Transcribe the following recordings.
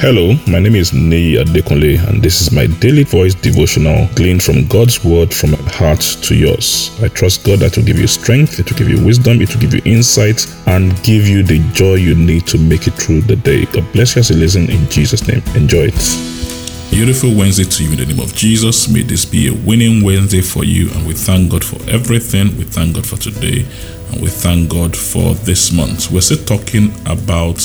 Hello, my name is Nei Adekunle, and this is my daily voice devotional gleaned from God's word from my heart to yours. I trust God that will give you strength, it will give you wisdom, it will give you insight, and give you the joy you need to make it through the day. God bless you as you listen in Jesus' name. Enjoy it. Beautiful Wednesday to you in the name of Jesus. May this be a winning Wednesday for you, and we thank God for everything. We thank God for today, and we thank God for this month. We're still talking about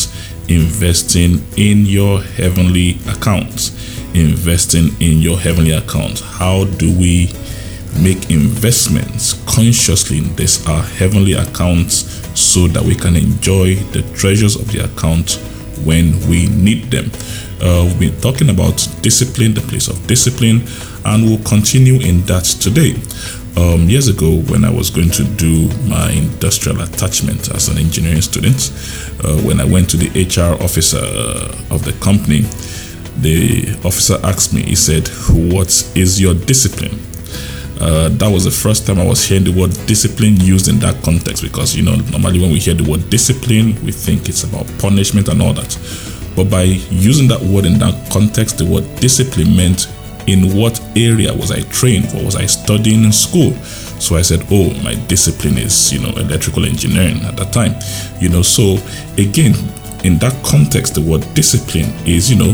investing in your heavenly account. Investing in your heavenly account. How do we make investments consciously in this our heavenly account so that we can enjoy the treasures of the account when we need them? Uh, we've been talking about discipline, the place of discipline, and we'll continue in that today. Um, years ago, when I was going to do my industrial attachment as an engineering student, uh, when I went to the HR officer uh, of the company, the officer asked me, he said, What is your discipline? Uh, that was the first time I was hearing the word discipline used in that context because, you know, normally when we hear the word discipline, we think it's about punishment and all that. But by using that word in that context, the word discipline meant in what area was I trained? What was I studying in school? So I said, oh, my discipline is, you know, electrical engineering at that time. You know, so again, in that context, the word discipline is, you know,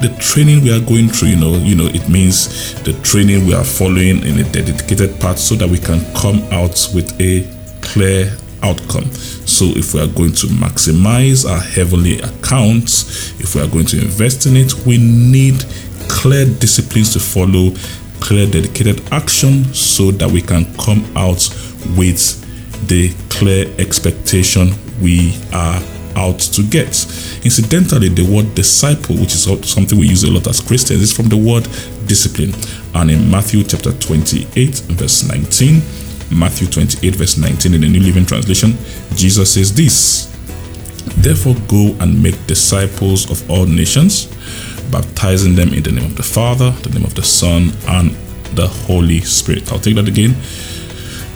the training we are going through, you know, you know, it means the training we are following in a dedicated path so that we can come out with a clear outcome. So if we are going to maximize our heavenly accounts, if we are going to invest in it, we need clear disciplines to follow, clear dedicated action so that we can come out with the clear expectation we are out to get. Incidentally, the word disciple, which is something we use a lot as Christians, is from the word discipline. And in Matthew chapter 28, verse 19, Matthew 28, verse 19 in the New Living Translation, Jesus says this Therefore, go and make disciples of all nations baptizing them in the name of the Father, the name of the Son, and the Holy Spirit. I'll take that again.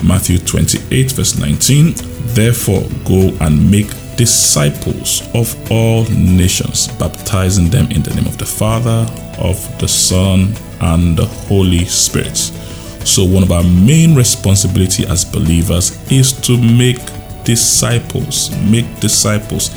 Matthew 28, verse 19. Therefore, go and make disciples of all nations, baptizing them in the name of the Father, of the Son, and the Holy Spirit. So, one of our main responsibility as believers is to make disciples. Make disciples.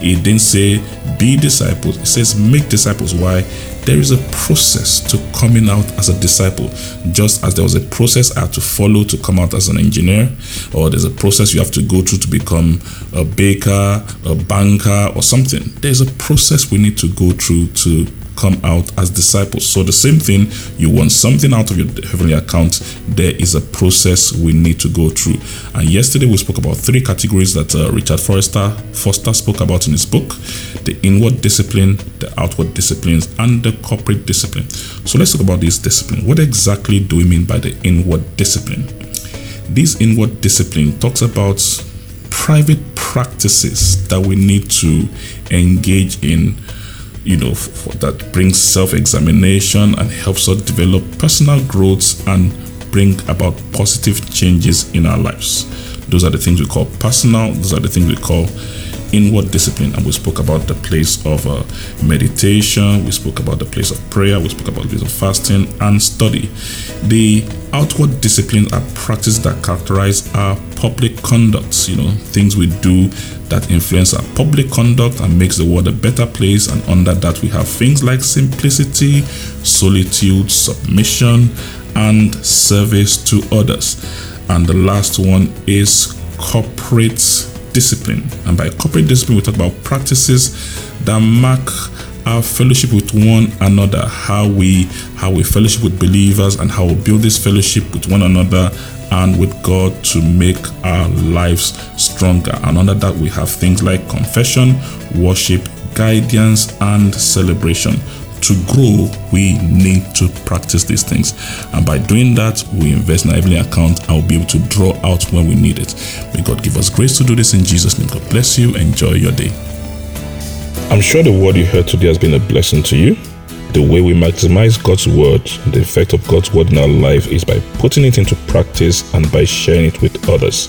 He didn't say be disciples. It says make disciples. Why? There is a process to coming out as a disciple, just as there was a process I had to follow to come out as an engineer, or there's a process you have to go through to become a baker, a banker, or something. There's a process we need to go through to come out as disciples. So the same thing, you want something out of your heavenly account, there is a process we need to go through. And yesterday we spoke about three categories that uh, Richard Forrester Foster spoke about in his book: the inward discipline, the outward disciplines, and the corporate discipline. So let's talk about this discipline. What exactly do we mean by the inward discipline? This inward discipline talks about private practices that we need to engage in you know, for, that brings self examination and helps us develop personal growth and bring about positive changes in our lives. Those are the things we call personal, those are the things we call inward discipline. And we spoke about the place of uh, meditation, we spoke about the place of prayer, we spoke about the place of fasting and study. The outward disciplines are practices that characterize our public conducts, you know, things we do that influence our public conduct and makes the world a better place. And under that, we have things like simplicity, solitude, submission, and service to others. And the last one is corporate discipline. And by corporate discipline, we talk about practices that mark our fellowship with one another, how we how we fellowship with believers and how we build this fellowship with one another and with God to make our lives stronger. And under that we have things like confession, worship, guidance, and celebration to grow, we need to practice these things. And by doing that, we invest in our heavenly account and we'll be able to draw out when we need it. May God give us grace to do this in Jesus' name. God bless you. Enjoy your day. I'm sure the word you heard today has been a blessing to you. The way we maximize God's word, the effect of God's word in our life is by putting it into practice and by sharing it with others